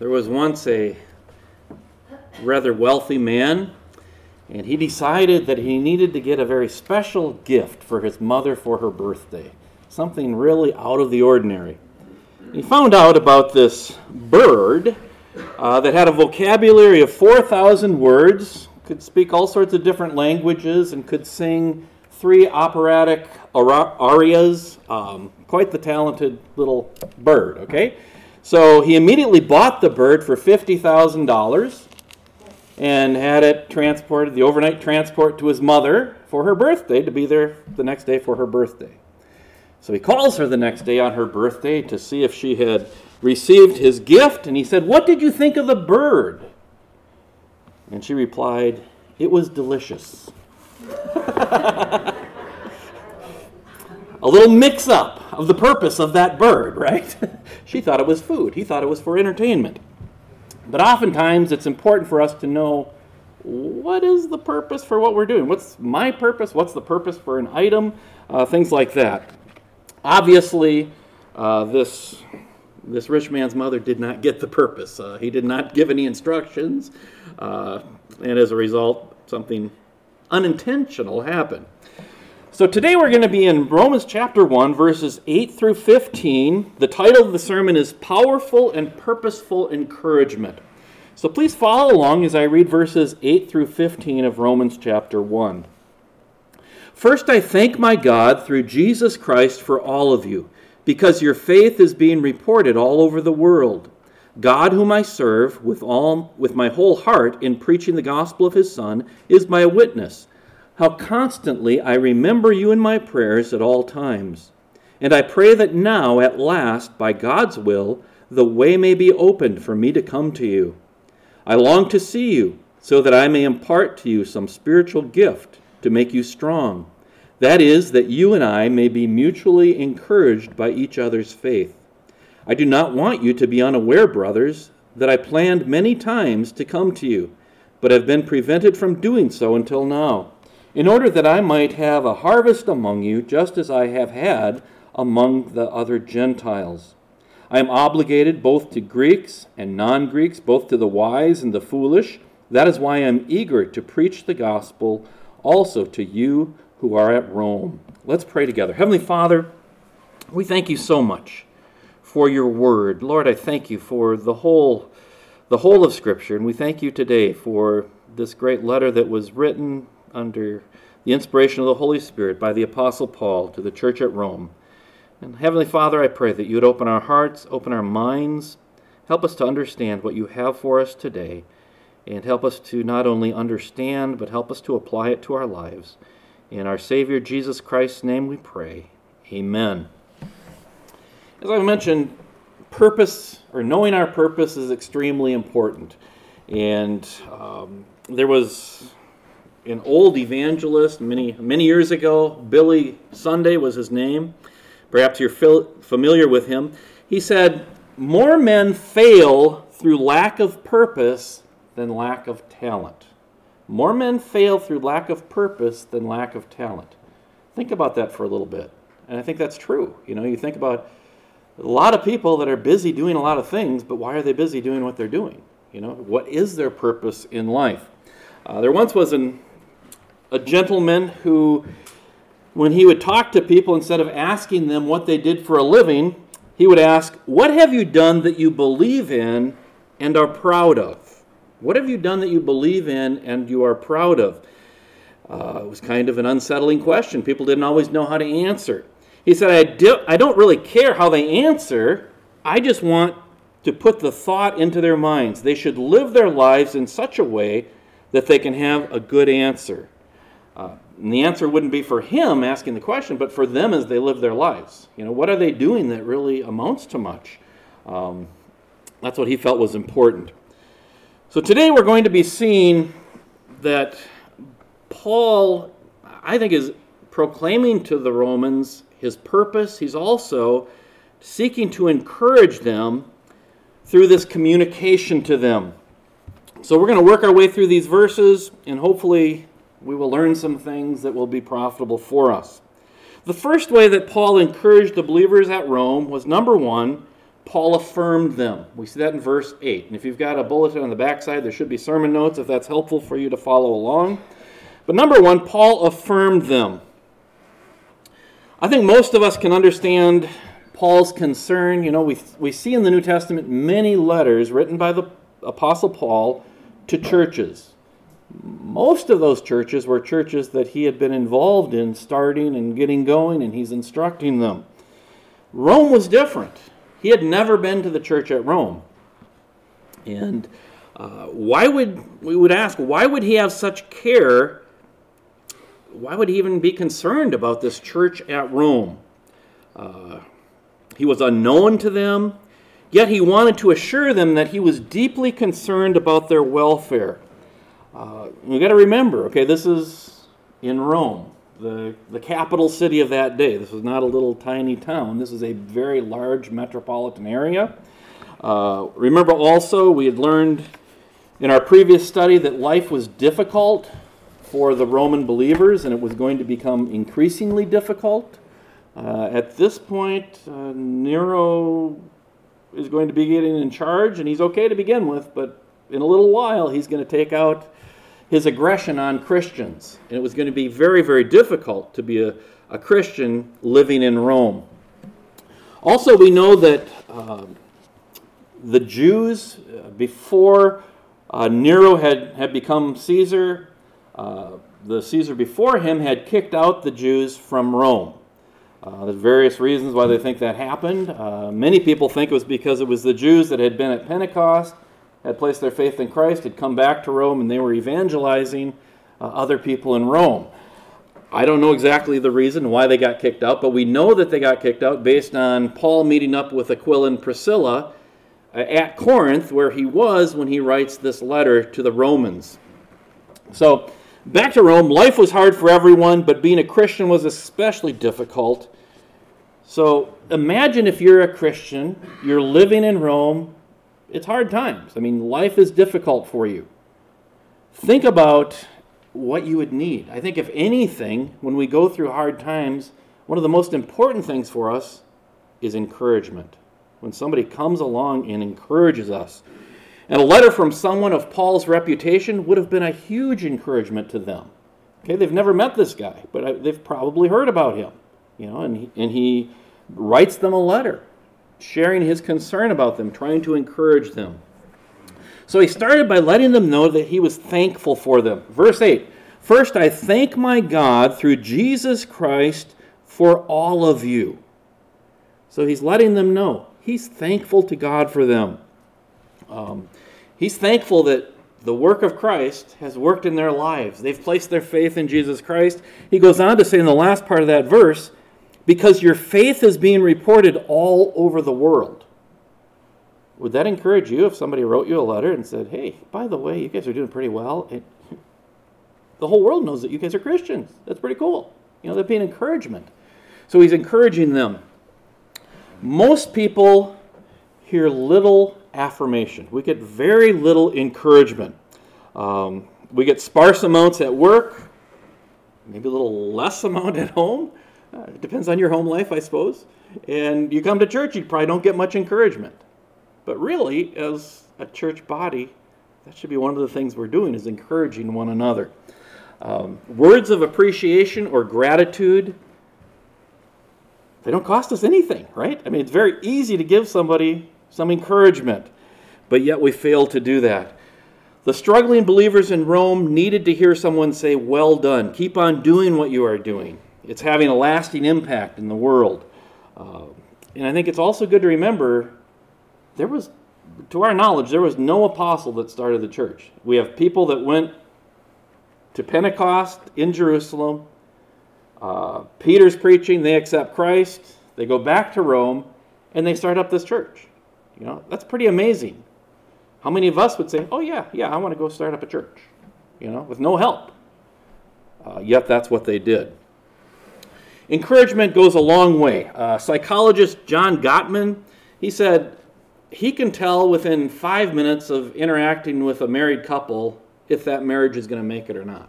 There was once a rather wealthy man, and he decided that he needed to get a very special gift for his mother for her birthday. Something really out of the ordinary. He found out about this bird uh, that had a vocabulary of 4,000 words, could speak all sorts of different languages, and could sing three operatic arias. Um, quite the talented little bird, okay? So he immediately bought the bird for $50,000 and had it transported, the overnight transport to his mother for her birthday, to be there the next day for her birthday. So he calls her the next day on her birthday to see if she had received his gift, and he said, What did you think of the bird? And she replied, It was delicious. a little mix up of the purpose of that bird, right? she thought it was food, he thought it was for entertainment. But oftentimes it's important for us to know what is the purpose for what we're doing? What's my purpose? What's the purpose for an item? Uh, things like that. Obviously, uh, this, this rich man's mother did not get the purpose. Uh, he did not give any instructions, uh, and as a result, something unintentional happened. So today we're going to be in Romans chapter 1, verses 8 through 15. The title of the sermon is Powerful and Purposeful Encouragement. So please follow along as I read verses 8 through 15 of Romans chapter 1. First, I thank my God through Jesus Christ for all of you, because your faith is being reported all over the world. God, whom I serve with, all, with my whole heart in preaching the gospel of his Son, is my witness how constantly I remember you in my prayers at all times. And I pray that now, at last, by God's will, the way may be opened for me to come to you. I long to see you, so that I may impart to you some spiritual gift to make you strong. That is, that you and I may be mutually encouraged by each other's faith. I do not want you to be unaware, brothers, that I planned many times to come to you, but have been prevented from doing so until now in order that I might have a harvest among you, just as I have had among the other Gentiles. I am obligated both to Greeks and non Greeks, both to the wise and the foolish. That is why I am eager to preach the gospel also to you who are at Rome. Let's pray together. Heavenly Father, we thank you so much for your word. Lord, I thank you for the whole the whole of scripture and we thank you today for this great letter that was written under the inspiration of the Holy Spirit by the Apostle Paul to the church at Rome. And Heavenly Father, I pray that you would open our hearts, open our minds, help us to understand what you have for us today, and help us to not only understand, but help us to apply it to our lives. In our Savior Jesus Christ's name we pray. Amen. As I mentioned, purpose or knowing our purpose is extremely important. And um, there was an old evangelist many many years ago. Billy Sunday was his name. Perhaps you're familiar with him. He said, "More men fail through lack of purpose than lack of talent. More men fail through lack of purpose than lack of talent." Think about that for a little bit. And I think that's true. You know, you think about a lot of people that are busy doing a lot of things, but why are they busy doing what they're doing? You know, what is their purpose in life? Uh, there once was an a gentleman who, when he would talk to people, instead of asking them what they did for a living, he would ask, What have you done that you believe in and are proud of? What have you done that you believe in and you are proud of? Uh, it was kind of an unsettling question. People didn't always know how to answer. He said, I, do, I don't really care how they answer. I just want to put the thought into their minds. They should live their lives in such a way that they can have a good answer. And the answer wouldn't be for him asking the question, but for them as they live their lives. You know, what are they doing that really amounts to much? Um, that's what he felt was important. So today we're going to be seeing that Paul, I think, is proclaiming to the Romans his purpose. He's also seeking to encourage them through this communication to them. So we're going to work our way through these verses and hopefully we will learn some things that will be profitable for us. The first way that Paul encouraged the believers at Rome was number one, Paul affirmed them. We see that in verse 8. And if you've got a bulletin on the backside, there should be sermon notes if that's helpful for you to follow along. But number one, Paul affirmed them. I think most of us can understand Paul's concern. You know, we, we see in the New Testament many letters written by the Apostle Paul to churches. Most of those churches were churches that he had been involved in starting and getting going, and he's instructing them. Rome was different. He had never been to the church at Rome. And uh, why would, we would ask, why would he have such care why would he even be concerned about this church at Rome? Uh, he was unknown to them, yet he wanted to assure them that he was deeply concerned about their welfare. Uh, we got to remember, okay, this is in Rome, the, the capital city of that day. This was not a little tiny town, this is a very large metropolitan area. Uh, remember also, we had learned in our previous study that life was difficult for the Roman believers, and it was going to become increasingly difficult. Uh, at this point, uh, Nero is going to be getting in charge, and he's okay to begin with, but in a little while, he's going to take out his aggression on Christians. And it was going to be very, very difficult to be a, a Christian living in Rome. Also, we know that uh, the Jews, uh, before uh, Nero had, had become Caesar, uh, the Caesar before him had kicked out the Jews from Rome. Uh, there's various reasons why they think that happened. Uh, many people think it was because it was the Jews that had been at Pentecost, had placed their faith in Christ, had come back to Rome, and they were evangelizing uh, other people in Rome. I don't know exactly the reason why they got kicked out, but we know that they got kicked out based on Paul meeting up with Aquila and Priscilla uh, at Corinth, where he was when he writes this letter to the Romans. So, Back to Rome, life was hard for everyone, but being a Christian was especially difficult. So imagine if you're a Christian, you're living in Rome, it's hard times. I mean, life is difficult for you. Think about what you would need. I think, if anything, when we go through hard times, one of the most important things for us is encouragement. When somebody comes along and encourages us, and a letter from someone of Paul's reputation would have been a huge encouragement to them. Okay, they've never met this guy, but they've probably heard about him. You know, and he, and he writes them a letter, sharing his concern about them, trying to encourage them. So he started by letting them know that he was thankful for them. Verse 8 First, I thank my God through Jesus Christ for all of you. So he's letting them know he's thankful to God for them. Um, he's thankful that the work of Christ has worked in their lives. They've placed their faith in Jesus Christ. He goes on to say in the last part of that verse, because your faith is being reported all over the world. Would that encourage you if somebody wrote you a letter and said, hey, by the way, you guys are doing pretty well? It, the whole world knows that you guys are Christians. That's pretty cool. You know, that'd be an encouragement. So he's encouraging them. Most people hear little affirmation. We get very little encouragement. Um, we get sparse amounts at work, maybe a little less amount at home. Uh, it depends on your home life, I suppose. And you come to church, you probably don't get much encouragement. But really, as a church body, that should be one of the things we're doing is encouraging one another. Um, words of appreciation or gratitude, they don't cost us anything, right? I mean, it's very easy to give somebody some encouragement, but yet we fail to do that. The struggling believers in Rome needed to hear someone say, Well done. Keep on doing what you are doing. It's having a lasting impact in the world. Uh, and I think it's also good to remember there was, to our knowledge, there was no apostle that started the church. We have people that went to Pentecost in Jerusalem. Uh, Peter's preaching, they accept Christ, they go back to Rome, and they start up this church. You know, that's pretty amazing. How many of us would say, oh, yeah, yeah, I want to go start up a church, you know, with no help? Uh, yet that's what they did. Encouragement goes a long way. Uh, psychologist John Gottman, he said he can tell within five minutes of interacting with a married couple if that marriage is going to make it or not.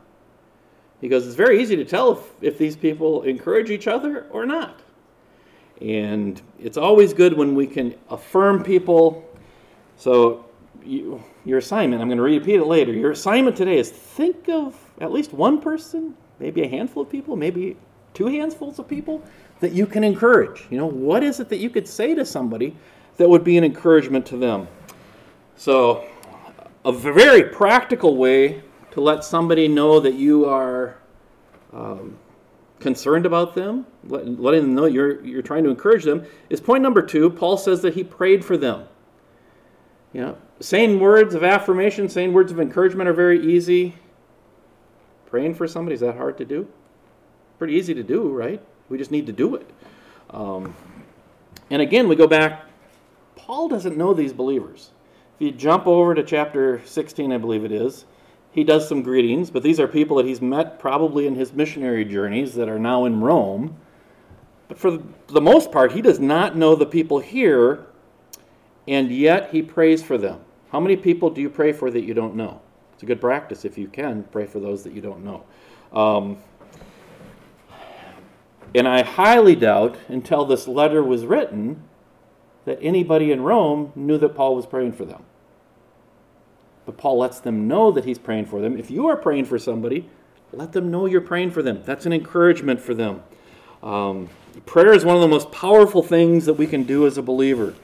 He goes, it's very easy to tell if, if these people encourage each other or not. And it's always good when we can affirm people. So, you, your assignment, I'm going to repeat it later. Your assignment today is think of at least one person, maybe a handful of people, maybe two handfuls of people that you can encourage. You know, what is it that you could say to somebody that would be an encouragement to them? So, a very practical way to let somebody know that you are um, concerned about them, letting them know you're, you're trying to encourage them, is point number two. Paul says that he prayed for them. You know, saying words of affirmation, saying words of encouragement are very easy. Praying for somebody, is that hard to do? Pretty easy to do, right? We just need to do it. Um, and again, we go back. Paul doesn't know these believers. If you jump over to chapter 16, I believe it is, he does some greetings, but these are people that he's met probably in his missionary journeys that are now in Rome. But for the most part, he does not know the people here, and yet he prays for them. How many people do you pray for that you don't know? It's a good practice if you can pray for those that you don't know. Um, and I highly doubt, until this letter was written, that anybody in Rome knew that Paul was praying for them. But Paul lets them know that he's praying for them. If you are praying for somebody, let them know you're praying for them. That's an encouragement for them. Um, prayer is one of the most powerful things that we can do as a believer.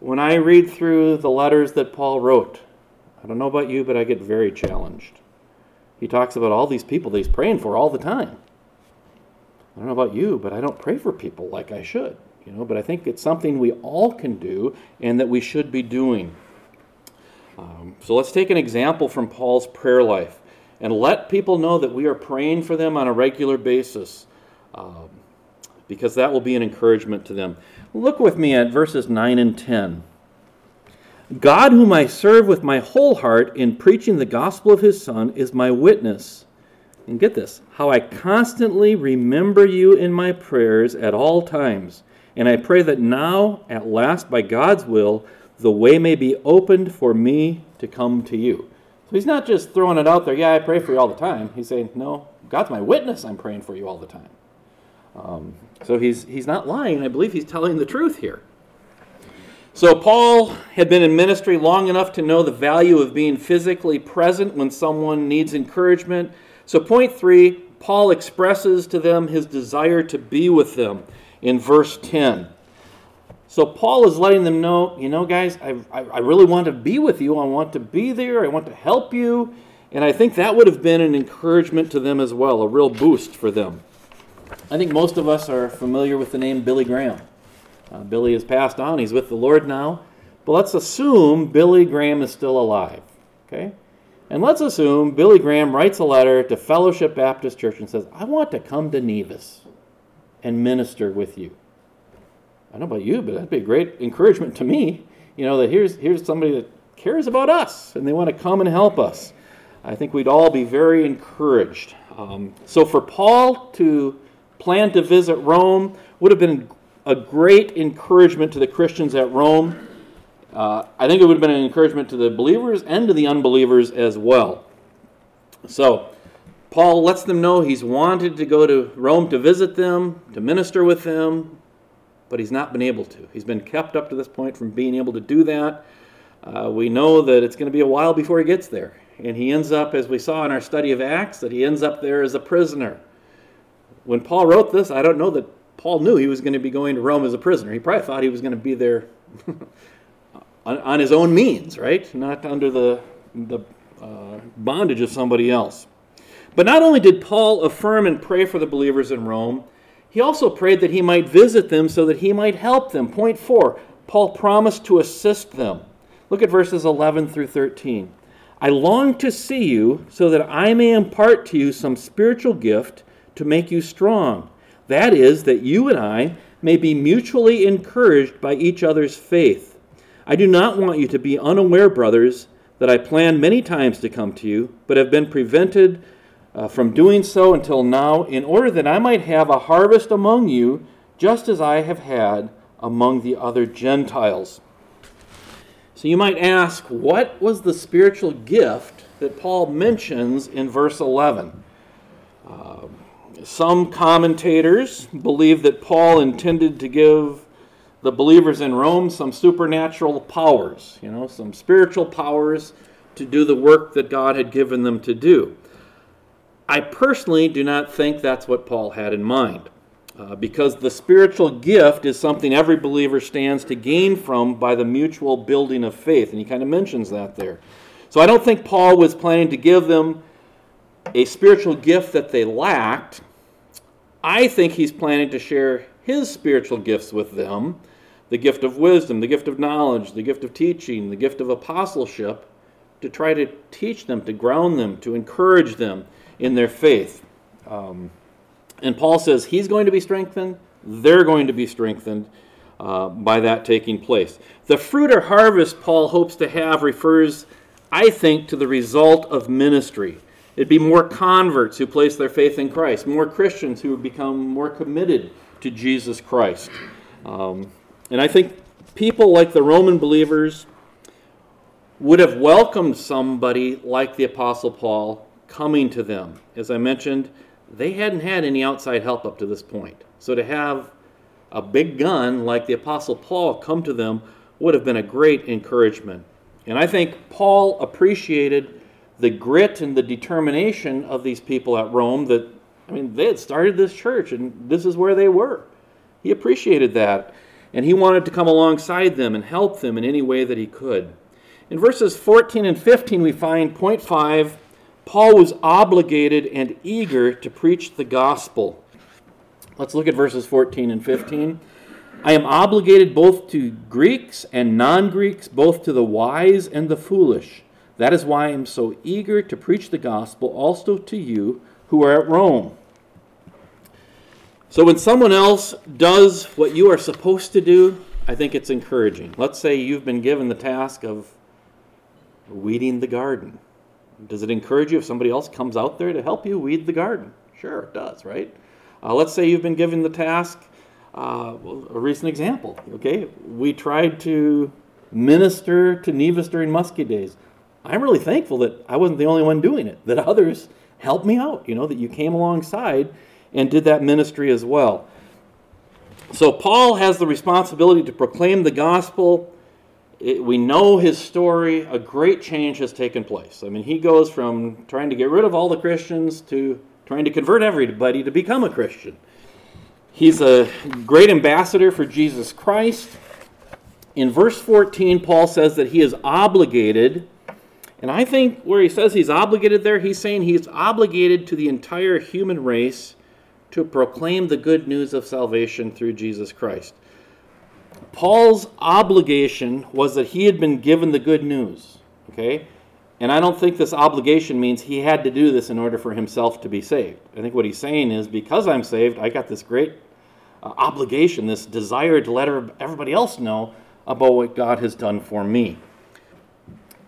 When I read through the letters that Paul wrote, I don't know about you, but I get very challenged. He talks about all these people that he's praying for all the time. I don't know about you, but I don't pray for people like I should. You know, but I think it's something we all can do and that we should be doing. Um, so let's take an example from Paul's prayer life and let people know that we are praying for them on a regular basis um, because that will be an encouragement to them. Look with me at verses 9 and 10. God, whom I serve with my whole heart in preaching the gospel of his Son, is my witness. And get this how I constantly remember you in my prayers at all times. And I pray that now, at last, by God's will, the way may be opened for me to come to you. So he's not just throwing it out there, yeah, I pray for you all the time. He's saying, no, God's my witness, I'm praying for you all the time. Um, so he's, he's not lying. I believe he's telling the truth here. So Paul had been in ministry long enough to know the value of being physically present when someone needs encouragement. So, point three, Paul expresses to them his desire to be with them in verse 10. So Paul is letting them know, you know, guys, I, I, I, really want to be with you. I want to be there. I want to help you. And I think that would have been an encouragement to them as well, a real boost for them. I think most of us are familiar with the name Billy Graham. Uh, Billy has passed on. He's with the Lord now. But let's assume Billy Graham is still alive. Okay? And let's assume Billy Graham writes a letter to Fellowship Baptist Church and says, I want to come to Nevis and minister with you. I don't know about you, but that'd be a great encouragement to me. You know, that here's, here's somebody that cares about us and they want to come and help us. I think we'd all be very encouraged. Um, so for Paul to plan to visit Rome would have been a great encouragement to the Christians at Rome. Uh, I think it would have been an encouragement to the believers and to the unbelievers as well. So, Paul lets them know he's wanted to go to Rome to visit them, to minister with them, but he's not been able to. He's been kept up to this point from being able to do that. Uh, we know that it's going to be a while before he gets there. And he ends up, as we saw in our study of Acts, that he ends up there as a prisoner. When Paul wrote this, I don't know that Paul knew he was going to be going to Rome as a prisoner. He probably thought he was going to be there on, on, his own means, right? Not under the, the uh, bondage of somebody else. But not only did Paul affirm and pray for the believers in Rome, he also prayed that he might visit them so that he might help them. Point four, Paul promised to assist them. Look at verses 11 through 13. I long to see you so that I may impart to you some spiritual gift to make you strong. That is, that you and I may be mutually encouraged by each other's faith. I do not want you to be unaware, brothers, that I planned many times to come to you, but have been prevented uh, from doing so until now, in order that I might have a harvest among you, just as I have had among the other Gentiles. So you might ask, what was the spiritual gift that Paul mentions in verse 11? Uh, some commentators believe that Paul intended to give the believers in Rome some supernatural powers, you know, some spiritual powers to do the work that God had given them to do. I personally do not think that's what Paul had in mind, uh, because the spiritual gift is something every believer stands to gain from by the mutual building of faith, and he kind of mentions that there. So I don't think Paul was planning to give them a spiritual gift that they lacked. I think he's planning to share his spiritual gifts with them the gift of wisdom, the gift of knowledge, the gift of teaching, the gift of apostleship to try to teach them, to ground them, to encourage them in their faith. Um, and Paul says he's going to be strengthened, they're going to be strengthened uh, by that taking place. The fruit or harvest Paul hopes to have refers, I think, to the result of ministry. It'd be more converts who place their faith in Christ, more Christians who become more committed to Jesus Christ. Um, and I think people like the Roman believers would have welcomed somebody like the Apostle Paul coming to them. As I mentioned, they hadn't had any outside help up to this point. So to have a big gun like the Apostle Paul come to them would have been a great encouragement. And I think Paul appreciated the grit and the determination of these people at Rome that, I mean, they had started this church and this is where they were. He appreciated that. And he wanted to come alongside them and help them in any way that he could. In verses 14 and 15, we find point five Paul was obligated and eager to preach the gospel. Let's look at verses 14 and 15. I am obligated both to Greeks and non Greeks, both to the wise and the foolish. That is why I am so eager to preach the gospel also to you who are at Rome. So when someone else does what you are supposed to do, I think it's encouraging. Let's say you've been given the task of weeding the garden. Does it encourage you if somebody else comes out there to help you weed the garden? Sure, it does, right? Uh, let's say you've been given the task, uh, a recent example, okay? We tried to minister to Nevis during Muskie Days. I'm really thankful that I wasn't the only one doing it, that others helped me out, you know, that you came alongside and did that ministry as well. So Paul has the responsibility to proclaim the gospel. It, we know his story. A great change has taken place. I mean, he goes from trying to get rid of all the Christians to trying to convert everybody to become a Christian. He's a great ambassador for Jesus Christ. In verse 14, Paul says that he is obligated and I think where he says he's obligated there, he's saying he's obligated to the entire human race to proclaim the good news of salvation through Jesus Christ. Paul's obligation was that he had been given the good news, okay? And I don't think this obligation means he had to do this in order for himself to be saved. I think what he's saying is because I'm saved, I got this great uh, obligation, this desire to let everybody else know about what God has done for me.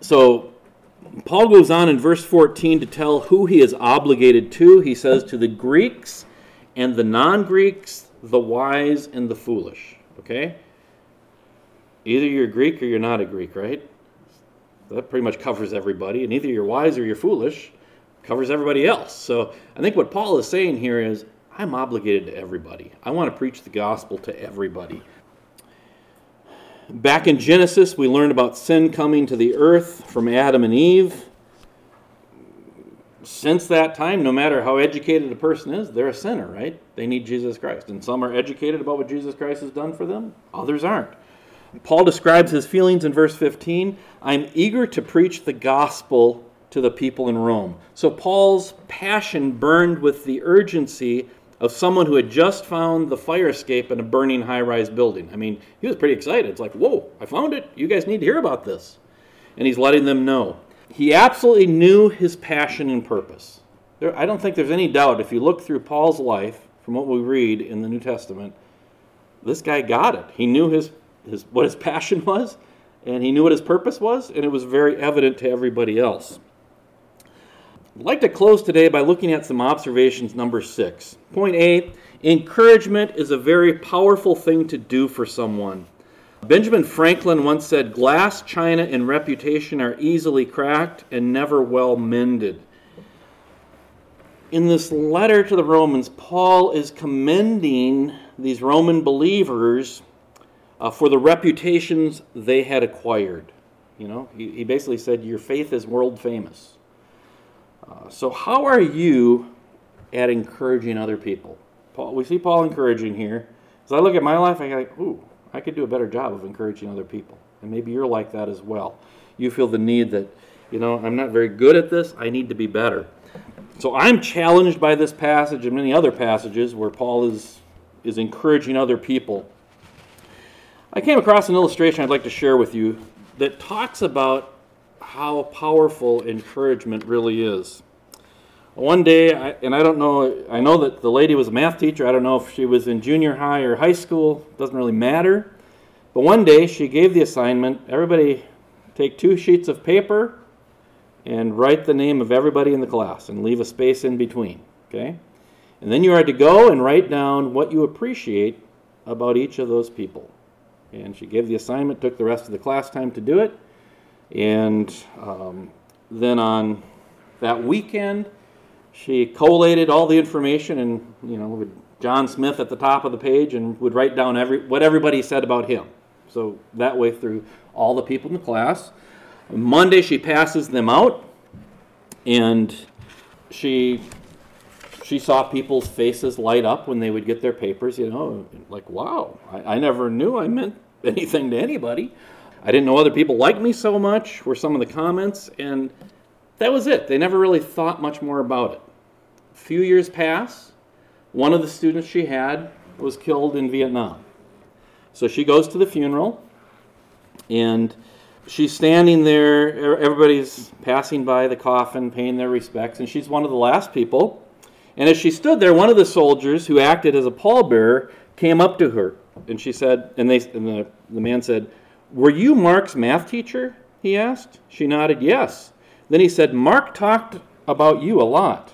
So Paul goes on in verse 14 to tell who he is obligated to. He says, To the Greeks and the non Greeks, the wise and the foolish. Okay? Either you're Greek or you're not a Greek, right? That pretty much covers everybody. And either you're wise or you're foolish covers everybody else. So I think what Paul is saying here is, I'm obligated to everybody. I want to preach the gospel to everybody. Back in Genesis, we learned about sin coming to the earth from Adam and Eve. Since that time, no matter how educated a person is, they're a sinner, right? They need Jesus Christ. And some are educated about what Jesus Christ has done for them, others aren't. Paul describes his feelings in verse 15 I'm eager to preach the gospel to the people in Rome. So Paul's passion burned with the urgency of someone who had just found the fire escape in a burning high rise building. I mean, he was pretty excited. It's like, whoa, I found it. You guys need to hear about this. And he's letting them know. He absolutely knew his passion and purpose. There, I don't think there's any doubt if you look through Paul's life, from what we read in the New Testament, this guy got it. He knew his, his, what his passion was, and he knew what his purpose was, and it was very evident to everybody else. I'd like to close today by looking at some observations number six. Point encouragement is a very powerful thing to do for someone. Benjamin Franklin once said, Glass, china, and reputation are easily cracked and never well mended. in this letter to the Romans, Paul is commending these Roman believers uh, for the reputations they had acquired. You know, he, he basically said, Your faith is world famous. Uh, so, how are you at encouraging other people? Paul, we see Paul encouraging here. As I look at my life, I go, Ooh, I could do a better job of encouraging other people. And maybe you're like that as well. You feel the need that, you know, I'm not very good at this, I need to be better. So I'm challenged by this passage and many other passages where Paul is, is encouraging other people. I came across an illustration I'd like to share with you that talks about how powerful encouragement really is. One day, I, and I don't know, I know that the lady was a math teacher. I don't know if she was in junior high or high school, doesn't really matter. But one day she gave the assignment everybody take two sheets of paper and write the name of everybody in the class and leave a space in between. Okay? And then you are to go and write down what you appreciate about each of those people. And she gave the assignment, took the rest of the class time to do it. And um, then on that weekend, she collated all the information and, you know, with John Smith at the top of the page and would write down every, what everybody said about him. So that way through all the people in the class. Monday, she passes them out, and she she saw people's faces light up when they would get their papers. You know, like wow, I, I never knew I meant anything to anybody. I didn't know other people liked me so much. Were some of the comments, and that was it. They never really thought much more about it. A few years pass. One of the students she had was killed in Vietnam. So she goes to the funeral, and she's standing there. Everybody's passing by the coffin, paying their respects, and she's one of the last people. And as she stood there, one of the soldiers who acted as a pallbearer came up to her, and she said, and, they, and the, the man said, Were you Mark's math teacher? He asked. She nodded, Yes. Then he said, Mark talked about you a lot.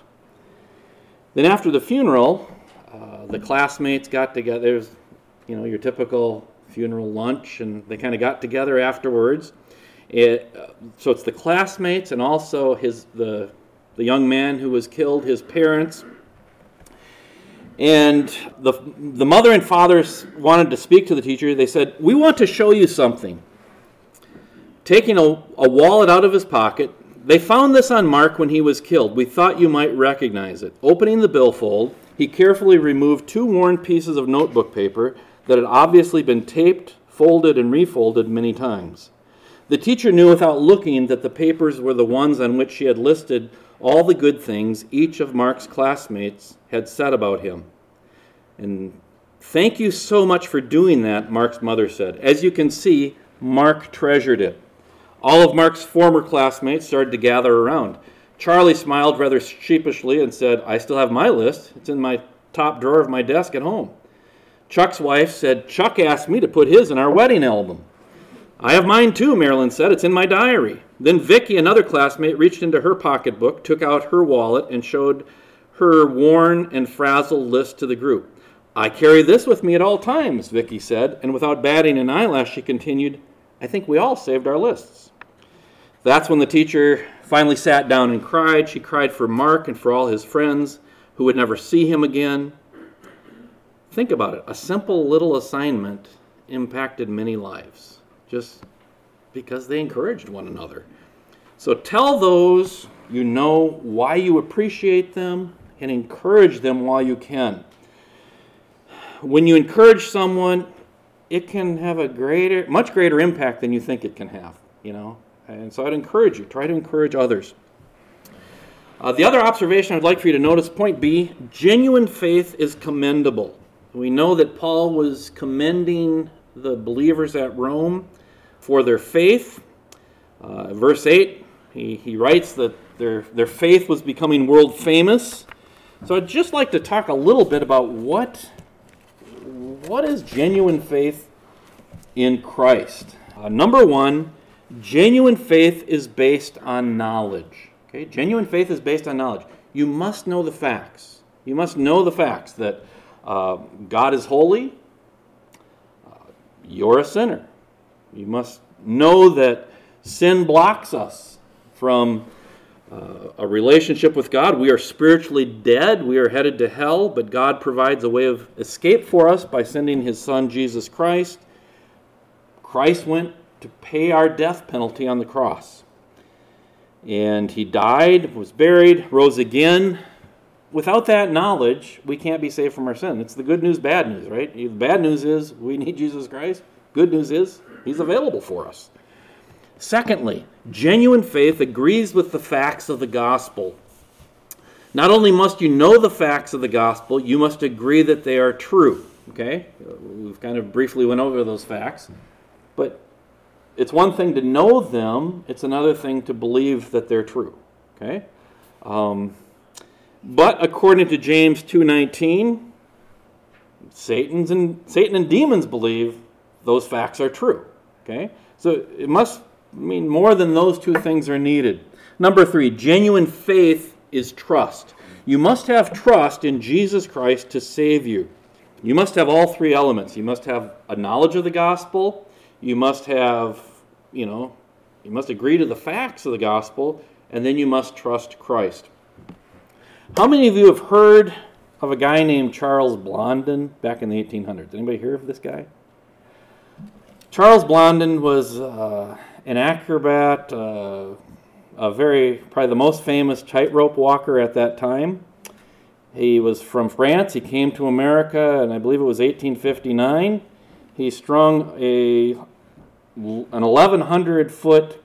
Then after the funeral, uh, the classmates got together. There's, you know, your typical funeral lunch, and they kind of got together afterwards. It, uh, so it's the classmates and also his the the young man who was killed, his parents, and the the mother and father wanted to speak to the teacher. They said, "We want to show you something." Taking a, a wallet out of his pocket, they found this on Mark when he was killed. We thought you might recognize it. Opening the billfold, he carefully removed two worn pieces of notebook paper that had obviously been taped, folded, and refolded many times. The teacher knew without looking that the papers were the ones on which she had listed all the good things each of Mark's classmates had said about him. And thank you so much for doing that, Mark's mother said. As you can see, Mark treasured it. All of Mark's former classmates started to gather around. Charlie smiled rather sheepishly and said, I still have my list. It's in my top drawer of my desk at home. Chuck's wife said, Chuck asked me to put his in our wedding album. I have mine too, Marilyn said. It's in my diary. Then Vicky, another classmate, reached into her pocketbook, took out her wallet, and showed her worn and frazzled list to the group. I carry this with me at all times, Vicky said, and without batting an eyelash, she continued, I think we all saved our lists. That's when the teacher finally sat down and cried. She cried for Mark and for all his friends who would never see him again. Think about it. A simple little assignment impacted many lives just because they encouraged one another. So tell those you know why you appreciate them and encourage them while you can. When you encourage someone, it can have a greater, much greater impact than you think it can have, you know. And so I'd encourage you, try to encourage others. Uh, the other observation I'd like for you to notice, point B, genuine faith is commendable. We know that Paul was commending the believers at Rome for their faith. Uh, verse 8, he, he writes that their, their faith was becoming world famous. So I'd just like to talk a little bit about what, what is genuine faith in Christ. Uh, number one, genuine faith is based on knowledge. Okay, genuine faith is based on knowledge. You must know the facts. You must know the facts that uh, God is holy. Uh, you're a sinner. You must know that sin blocks us from uh, a relationship with God. We are spiritually dead. We are headed to hell, but God provides a way of escape for us by sending His Son, Jesus Christ. Christ went to pay our death penalty on the cross. And He died, was buried, rose again. Without that knowledge, we can't be saved from our sin. It's the good news, bad news, right? The bad news is we need Jesus Christ. Good news is He's available for us. Secondly, genuine faith agrees with the facts of the gospel. Not only must you know the facts of the gospel, you must agree that they are true. Okay? We've kind of briefly went over those facts. But it's one thing to know them, it's another thing to believe that they're true. Okay? Um, but according to James 2:19, Satan's and Satan and demons believe those facts are true. Okay? So it must I mean, more than those two things are needed. Number three, genuine faith is trust. You must have trust in Jesus Christ to save you. You must have all three elements. You must have a knowledge of the gospel. You must have, you know, you must agree to the facts of the gospel, and then you must trust Christ. How many of you have heard of a guy named Charles Blondin back in the 1800s? Anybody hear of this guy? Charles Blondin was uh, an acrobat, uh, a very, probably the most famous tightrope walker at that time. He was from France. He came to America, and I believe it was 1859. He strung a an 1,100 foot,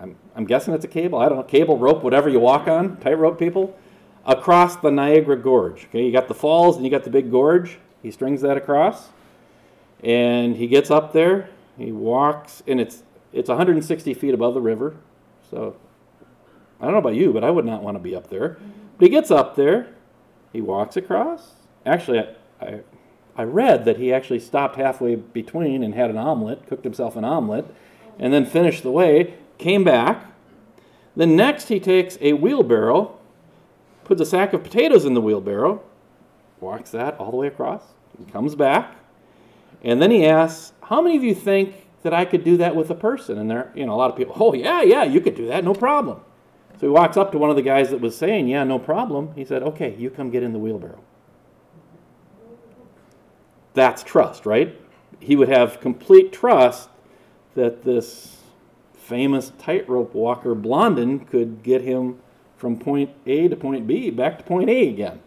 I'm, I'm guessing it's a cable, I don't know, cable, rope, whatever you walk on, tightrope people, across the Niagara Gorge. Okay, you got the falls and you got the big gorge. He strings that across, and he gets up there. He walks, and it's it's 160 feet above the river, so I don't know about you, but I would not want to be up there. But he gets up there, he walks across. Actually, I, I, I read that he actually stopped halfway between and had an omelet, cooked himself an omelet, and then finished the way, came back. Then next he takes a wheelbarrow, puts a sack of potatoes in the wheelbarrow, walks that all the way across, and comes back, and then he asks, How many of you think that I could do that with a person. And there, you know, a lot of people, oh, yeah, yeah, you could do that, no problem. So he walks up to one of the guys that was saying, yeah, no problem. He said, okay, you come get in the wheelbarrow. That's trust, right? He would have complete trust that this famous tightrope walker, Blondin, could get him from point A to point B back to point A again.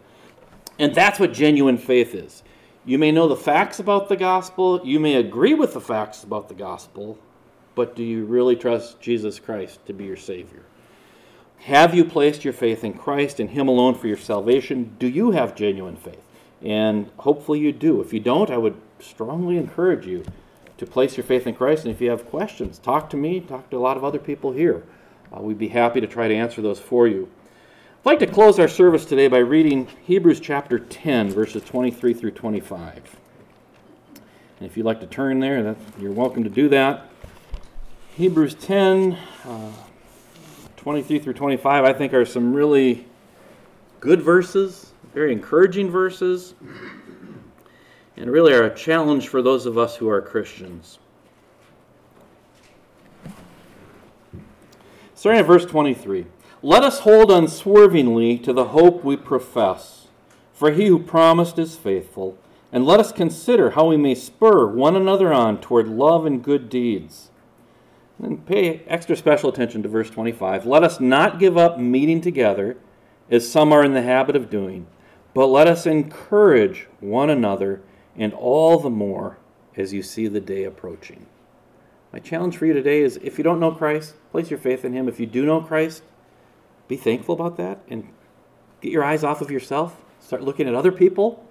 And that's what genuine faith is. You may know the facts about the gospel, you may agree with the facts about the gospel, but do you really trust Jesus Christ to be your Savior? Have you placed your faith in Christ and Him alone for your salvation? Do you have genuine faith? And hopefully you do. If you don't, I would strongly encourage you to place your faith in Christ. And if you have questions, talk to me, talk to a lot of other people here. Uh, we'd be happy to try to answer those for you. I'd like to close our service today by reading Hebrews chapter 10, verses 23 through 25. And if you'd like to turn there, you're welcome to do that. Hebrews 10, uh, 23 through 25, I think are some really good verses, very encouraging verses, and really are a challenge for those of us who are Christians. Starting at verse 23. Let us hold unswervingly to the hope we profess, for he who promised is faithful. And let us consider how we may spur one another on toward love and good deeds. And pay extra special attention to verse 25. Let us not give up meeting together, as some are in the habit of doing, but let us encourage one another, and all the more as you see the day approaching. My challenge for you today is if you don't know Christ, place your faith in him. If you do know Christ, be thankful about that and get your eyes off of yourself. Start looking at other people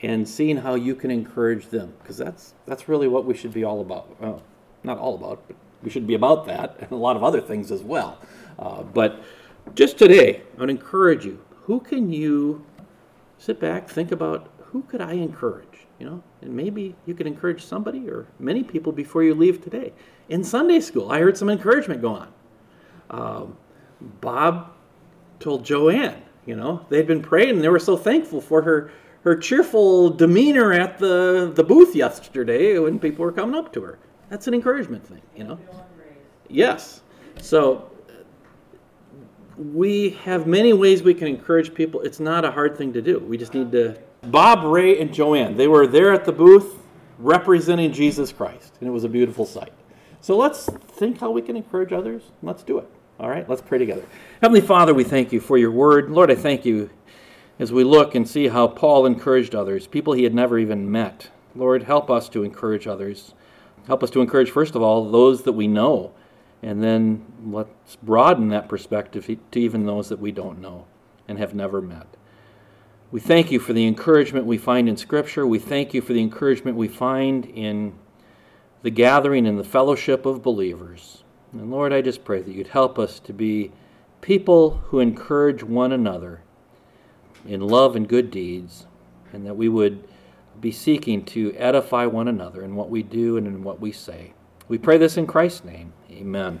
and seeing how you can encourage them because that's that's really what we should be all about. Well, not all about, but we should be about that and a lot of other things as well. Uh, but just today, I would encourage you. Who can you sit back, think about? Who could I encourage? You know, and maybe you could encourage somebody or many people before you leave today. In Sunday school, I heard some encouragement go on. Um, Bob told Joanne, you know, they'd been praying and they were so thankful for her her cheerful demeanor at the, the booth yesterday when people were coming up to her. That's an encouragement thing, you know. Yes. So we have many ways we can encourage people. It's not a hard thing to do. We just need to. Bob, Ray, and Joanne, they were there at the booth representing Jesus Christ, and it was a beautiful sight. So let's think how we can encourage others. Let's do it. All right, let's pray together. Heavenly Father, we thank you for your word. Lord, I thank you as we look and see how Paul encouraged others, people he had never even met. Lord, help us to encourage others. Help us to encourage, first of all, those that we know, and then let's broaden that perspective to even those that we don't know and have never met. We thank you for the encouragement we find in Scripture. We thank you for the encouragement we find in the gathering and the fellowship of believers. And Lord, I just pray that you'd help us to be people who encourage one another in love and good deeds, and that we would be seeking to edify one another in what we do and in what we say. We pray this in Christ's name. Amen.